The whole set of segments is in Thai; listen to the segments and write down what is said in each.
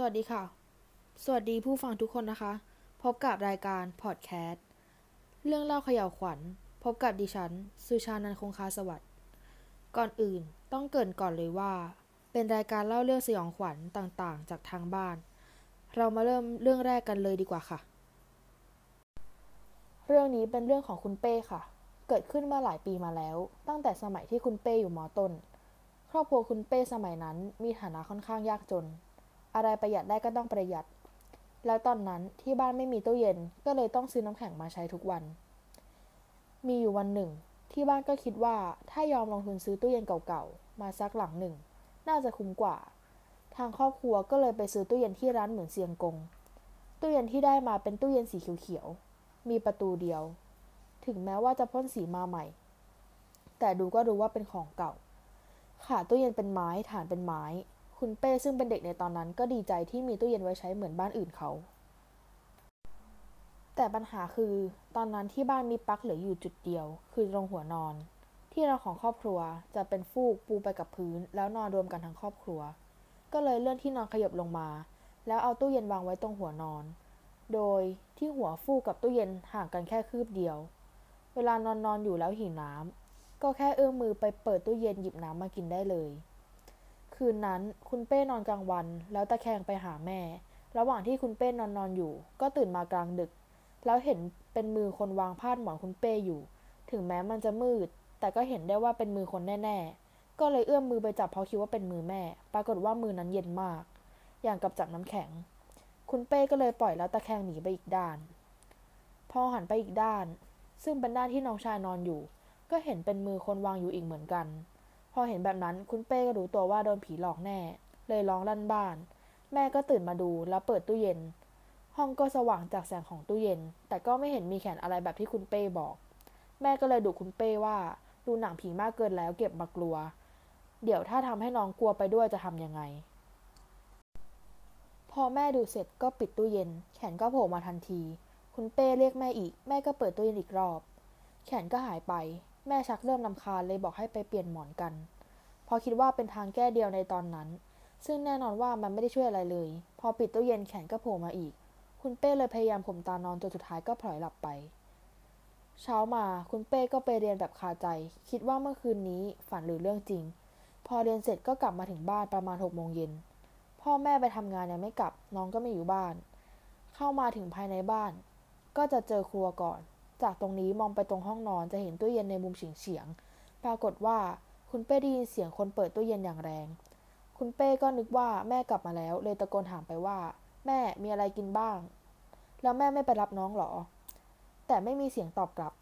สวัสดีค่ะ สวัสดีผู้ฟังทุกคนนะคะ พบกับรายการพอดแคสต์เรื่องเล่าเขย่าวขวัญ พบกับดิฉัน สุชานันคงคาสวัสดิ์ก่อนอื่นต้องเกรินก่อนเลยว่า เป็นรายการเล่าเรื่องสยองขวัญต่างๆ จากทางบ้าน เรามาเริ่มเรื่องแรกกันเลยดีกว่าค่ะ เรื่องนี้เป็นเรื่องของคุณเป้ค่ะ เกิดขึ้นมาหลายปีมาแล้ว ตั้งแต่สมัยที่คุณเป้อยู่มอต้น ครอบครัวคุณเป้สมัยนั้นมีฐานะค่อนข้างยากจน อะไรประหยัดได้ก็ต้องประหยัด แล้วตอนนั้นที่บ้านไม่มีตู้เย็นก็เลยต้องซื้อน้ำแข็งมาใช้ทุกวัน มีอยู่วันหนึ่ง ที่บ้านก็คิดว่าถ้ายอมลงทุนซื้อตู้เย็นเก่าๆมาซักหลังหนึ่ง น่าจะคุ้มกว่า ทางครอบครัวก็เลยไปซื้อตู้เย็นที่ร้านเหมือนเซียงกง ตู้เย็นที่ได้มาเป็นตู้เย็นสีเขียวๆมีประตูเดียว ถึงแม้ว่าจะพ่นสีมาใหม่ แต่ดูก็รู้ว่าเป็นของเก่า ขาตู้เย็นเป็นไม้ฐานเป็นไม้ คุณเป้ซึ่งเป็นเด็กในตอนนั้นก็ดีใจที่มีตู้เย็นไว้ใช้เหมือนบ้านอื่นเขา แต่ปัญหาคือตอนนั้นที่บ้านมีปลั๊กเหลืออยู่จุดเดียว คือตรงหัวนอน ที่นอนของครอบครัวจะเป็นฟูกปูไปกับพื้น แล้วนอนรวมกันทั้งครอบครัว ก็เลยเลื่อนที่นอนขยับลงมา แล้วเอาตู้เย็นวางไว้ตรงหัวนอน โดยที่หัวฟูกกับตู้เย็นห่างกันแค่คืบเดียว เวลานอนนอนอยู่แล้วหิวน้ำก็แค่เอื้อมมือไปเปิดตู้เย็นหยิบน้ำมากินได้เลย คืนนั้นคุณเป้นอนกลางวัน แล้วตะแคงไปหาแม่ ระหว่างที่คุณเป้นอนนอนอยู่ ก็ตื่นมากลางดึก แล้วเห็นเป็นมือคนวางพาดหมอนคุณเป้อยู่ ถึงแม้มันจะมืด แต่ก็เห็นได้ว่าเป็นมือคนแน่ๆ ก็เลยเอื้อมมือไปจับเพราะคิดว่าเป็นมือแม่ ปรากฏว่ามือนั้นเย็นมาก อย่างกับจับน้ำแข็ง คุณเป้ก็เลยปล่อยแล้วตะแคงหนีไปอีกด้าน พอหันไปอีกด้าน ซึ่งเป็นด้านที่น้องชายนอนอยู่ ก็เห็นเป็นมือคนวางอยู่อีกเหมือนกัน อเห็นแบบนั้นคุณเป้ก็รู้ตัวว่าโดนผีหลอกแน่ เลยร้องลั่นบ้าน แม่ก็ตื่นมาดูแล้วเปิดตู้เย็น ห้องก็สว่างจากแสงของตู้เย็น แต่ก็ไม่เห็นมีแขนอะไรแบบที่คุณเป้บอก แม่ก็เลยดุคุณเป้ว่าดูหนังผีมากเกินแล้วเก็บมากลัว เดี๋ยวถ้าทำให้น้องกลัวไปด้วยจะทำยังไง พอแม่ดูเสร็จก็ปิดตู้เย็น แขนก็โผล่มาทันที คุณเป้เรียกแม่อีก แม่ก็เปิดตู้เย็นอีกรอบ แขนก็หายไป แม่ชักเริ่มลำคาญเลยบอกให้ไปเปลี่ยนหมอนกัน พอคิดว่าเป็นทางแก้เดียวในตอนนั้น ซึ่งแน่นอนว่ามันไม่ได้ช่วยอะไรเลย พอปิดตู้เย็นแขนก็โผล่มาอีก คุณเป้เลยพยายามข่มตานอนจนสุดท้ายก็พลอยหลับไป เช้ามาคุณเป้ก็ไปเรียนแบบคาใจ คิดว่าเมื่อคืนนี้ฝันหรือเรื่องจริง พอเรียนเสร็จก็กลับมาถึงบ้านประมาณหกโมงเย็นพ่อแม่ไปทำงานยังไม่กลับน้องก็ไม่อยู่บ้าน เข้ามาถึงภายในบ้าน ก็จะเจอครัวก่อน จากตรงนี้มองไปตรงห้องนอนจะเห็นตู้เย็นในมุมเฉียงเฉียงๆ ปรากฏว่าคุณเป้ได้ยินเสียงคนเปิดตู้เย็นอย่างแรง คุณเป้ก็นึกว่าแม่กลับมาแล้ว เลยตะโกนถามไปว่า แม่มีอะไรกินบ้าง แล้วแม่ไม่ไปรับน้องหรอ แต่ไม่มีเสียงตอบกลับ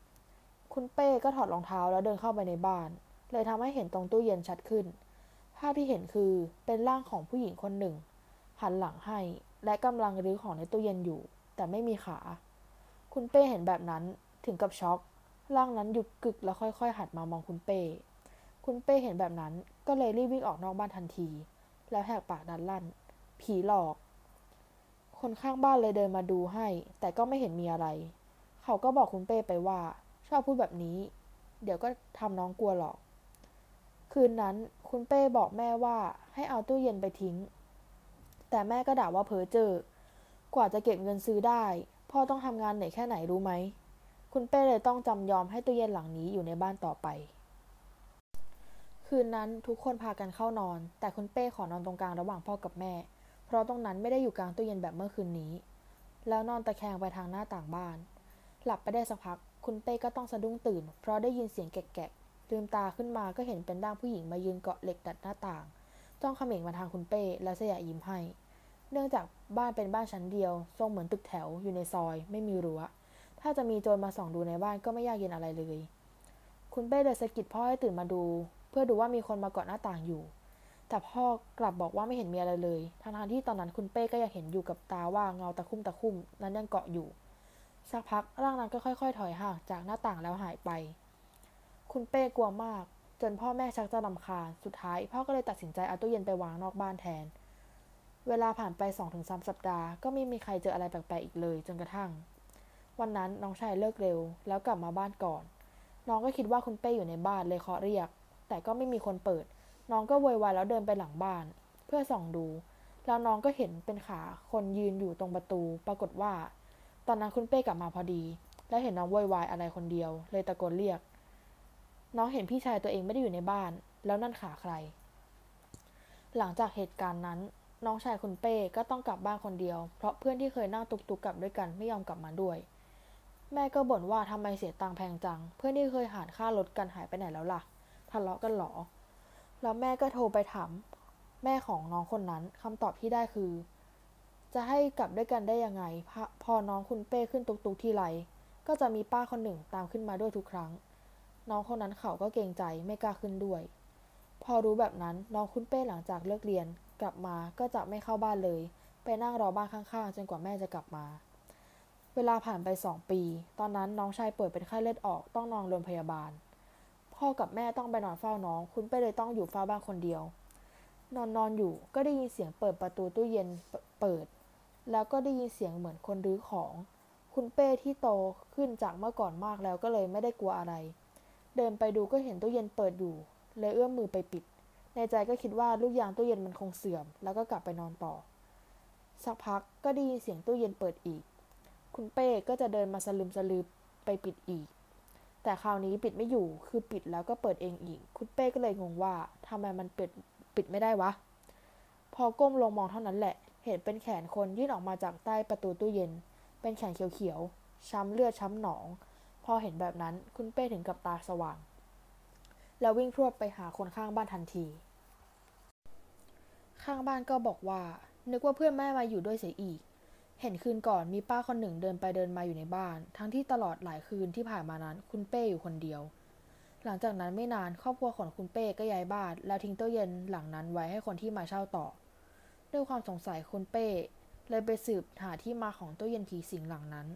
คุณเป้ก็ถอดรองเท้าแล้วเดินเข้าไปในบ้าน เลยทำให้เห็นตรงตู้เย็นชัดขึ้น ภาพที่เห็นคือเป็นร่างของผู้หญิงคนหนึ่ง หันหลังให้ และกำลังรื้อของในตู้เย็นอยู่ แต่ไม่มีขา คุณเป้เห็นแบบนั้น ถึงกับช็อกร่างนั้นหยุดกึกแล้วค่อย ๆ หันมามองคุณเป้ คุณเป้เห็นแบบนั้นก็เลยรีบวิ่งออกนอกบ้านทันที แล้วแหกปากดันลั่น ผีหลอก คนข้างบ้านเลยเดินมาดูให้ แต่ก็ไม่เห็นมีอะไร เขาก็บอกคุณเป้ไปว่า ชอบพูดแบบนี้ เดี๋ยวก็ทำน้องกลัวหรอก คืนนั้นคุณเป้บอกแม่ว่าให้เอาตู้เย็นไปทิ้ง แต่แม่ก็ด่าว่าเพ้อเจอ กว่าจะเก็บเงินซื้อได้ พ่อต้องทำงานเหนื่ยแค่ไหนรู้ไหม คุณเป้เลยต้องจำยอมให้ตู้เย็นหลังนี้อยู่ในบ้านต่อไป คืนนั้นทุกคนพากันเข้านอน แต่คุณเป้ขอนอนตรงกลางระหว่างพ่อกับแม่ เพราะตรงนั้นไม่ได้อยู่กลางตู้เย็นแบบเมื่อคืนนี้ แล้วนอนตะแคงไปทางหน้าต่างบ้าน หลับไปได้สักพัก คุณเป้ก็ต้องสะดุ้งตื่น เพราะได้ยินเสียงแกะๆลืมตาขึ้นมาก็เห็นเป็นร่างผู้หญิงมายืนเกาะเหล็กดัดหน้าต่าง จ้องเขม็งมาทางคุณเป้แล้วเสยยิ้มให้ เนื่องจากบ้านเป็นบ้านชั้นเดียว ทรงเหมือนตึกแถวอยู่ในซอย ไม่มีรั้ว ถ้าจะมีโจรมาส่องดูในบ้านก็ไม่ยากเย็นอะไรเลย คุณเป้เลยสะกิดพ่อให้ตื่นมาดู เพื่อดูว่ามีคนมาเกาะหน้าต่างอยู่ แต่พ่อกลับบอกว่าไม่เห็นมีอะไรเลยทั้งๆที่ตอนนั้นคุณเป้ก็ยังเห็นอยู่กับตาว่าเงาตะคุ่มตะคุ่มนั้นยังเกาะอยู่ สักพักร่างนั้นก็ค่อย ๆ ถอยห่างจากหน้าต่างแล้วหายไป คุณเป้กลัวมาก จนพ่อแม่ชักจะรำคาญ สุดท้าย พ่อก็เลยตัดสินใจเอาตู้เย็นไปวางนอกบ้านแทน เวลาผ่านไป 2-3 สัปดาห์ ก็ไม่มีใครเจออะไรแปลกๆอีกเลย จนกระทั่ง วันนั้นน้องชายเลิกเร็ว แล้วกลับมาบ้านก่อน น้องก็คิดว่าคุณเป้อยู่ในบ้านเลยเคาะเรียก แต่ก็ไม่มีคนเปิด น้องก็โวยวายแล้วเดินไปหลังบ้าน เพื่อส่องดู แล้วน้องก็เห็นเป็นขาคนยืนอยู่ตรงประตู ปรากฏว่า ตอนนั้นคุณเป้กลับมาพอดี และเห็นน้องวอยวายอะไรคนเดียว เลยตะโกนเรียก น้องเห็นพี่ชายตัวเองไม่ได้อยู่ในบ้าน แล้วนั่นขาใคร หลังจากเหตุการณ์นั้นน้องชายคุณเป้ก็ต้องกลับบ้านคนเดียว เพราะเพื่อนที่เคยนั่งตุกๆกกลับด้วยกันไม่ยอมกลับมาด้วย แม่ก็บ่นว่าทำไมเสียตังค์แพงจัง เพื่อนที่เคยหารค่ารถกันหายไปไหนแล้วล่ะทะเลาะกันหรอ แล้วแม่ก็โทรไปถามแม่ของน้องคนนั้นคำตอบที่ได้คือ จะให้กลับด้วยกันได้ยังไงพอน้องคุณเป้ขึ้นตุกตุกที่ไร ก็จะมีป้าคนหนึ่งตามขึ้นมาด้วยทุกครั้ง น้องคนนั้นเขาก็เกรงใจไม่กล้าขึ้นด้วย พอรู้แบบนั้นน้องคุณเป้หลังจากเลิกเรียน กลับมาก็จะไม่เข้าบ้านเลย ไปนั่งรอบ้านข้างๆ จนกว่าแม่จะกลับมา เวลาผ่านไปสองปี ตอนนั้นน้องชายเปิดเป็นไข้เลือดออกต้องนอนโรงพยาบาล พ่อกับแม่ต้องไปนอนเฝ้าน้อง คุณเป้เลยต้องอยู่เฝ้าบ้านคนเดียว นอนนอนอยู่ก็ได้ยินเสียงเปิดประตูตู้เย็นเปิด แล้วก็ได้ยินเสียงเหมือนคนรื้อของ คุณเป้ที่โตขึ้นจากเมื่อก่อนมากแล้วก็เลยไม่ได้กลัวอะไร เดินไปดูก็เห็นตู้เย็นเปิดอยู่ เลยเอื้อมมือไปปิด ในใจก็คิดว่าลูกยางตู้เย็นมันคงเสื่อม แล้วก็กลับไปนอนต่อ สักพักก็ได้ยินเสียงตู้เย็นเปิดอีก คุณเป้ก็จะเดินมาสลืมสลือไปปิดอีก แต่คราวนี้ปิดไม่อยู่คือปิดแล้วก็เปิดเองอีก คุณเป้ก็เลยงงว่าทำไมมันปิดปิดไม่ได้วะ พอก้มลงมองเท่านั้นแหละ เห็นเป็นแขนคนยื่นออกมาจากใต้ประตูตู้เย็น เป็นแขนเขียวๆ ช้ำเลือดช้ำหนอง พอเห็นแบบนั้นคุณเป้ถึงกับตาสว่าง แล้ววิ่งพรวดไปหาคนข้างบ้านทันที ข้างบ้านก็บอกว่า นึกว่าเพื่อนแม่มาอยู่ด้วยเสียอีก เห็นคืนก่อนมีป้าคนหนึ่งเดินไปเดินมาอยู่ในบ้าน ทั้งที่ตลอดหลายคืนที่ผ่านมานั้น คุณเป้อยู่คนเดียว หลังจากนั้นไม่นานครอบครัวของคุณเป้ก็ย้ายบ้าน แล้วทิ้งตู้เย็นหลังนั้นไว้ให้คนที่มาเช่าต่อ ด้วยความสงสัยคุณเป้เลยไปสืบหาที่มาของตู้เย็นผีสิงหลังนั้น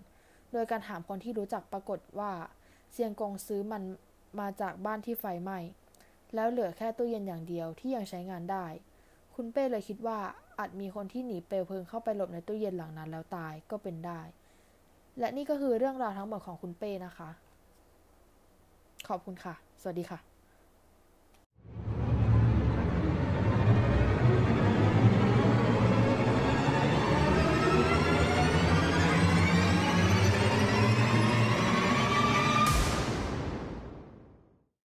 โดยการถามคนที่รู้จักปรากฏว่าเซียงกงซื้อมันมาจากบ้านที่ไฟไหม้แล้วเหลือแค่ตู้เย็นอย่างเดียวที่ยังใช้งานได้ คุณเป้เลยคิดว่า อาจมีคนที่หนีเปลวเพลิงเข้าไปหลบในตู้เย็นหลังนั้นแล้วตายก็เป็นได้ และนี่ก็คือเรื่องราวทั้งหมดของคุณเป้นะคะ ขอบคุณค่ะ สวัสดีค่ะ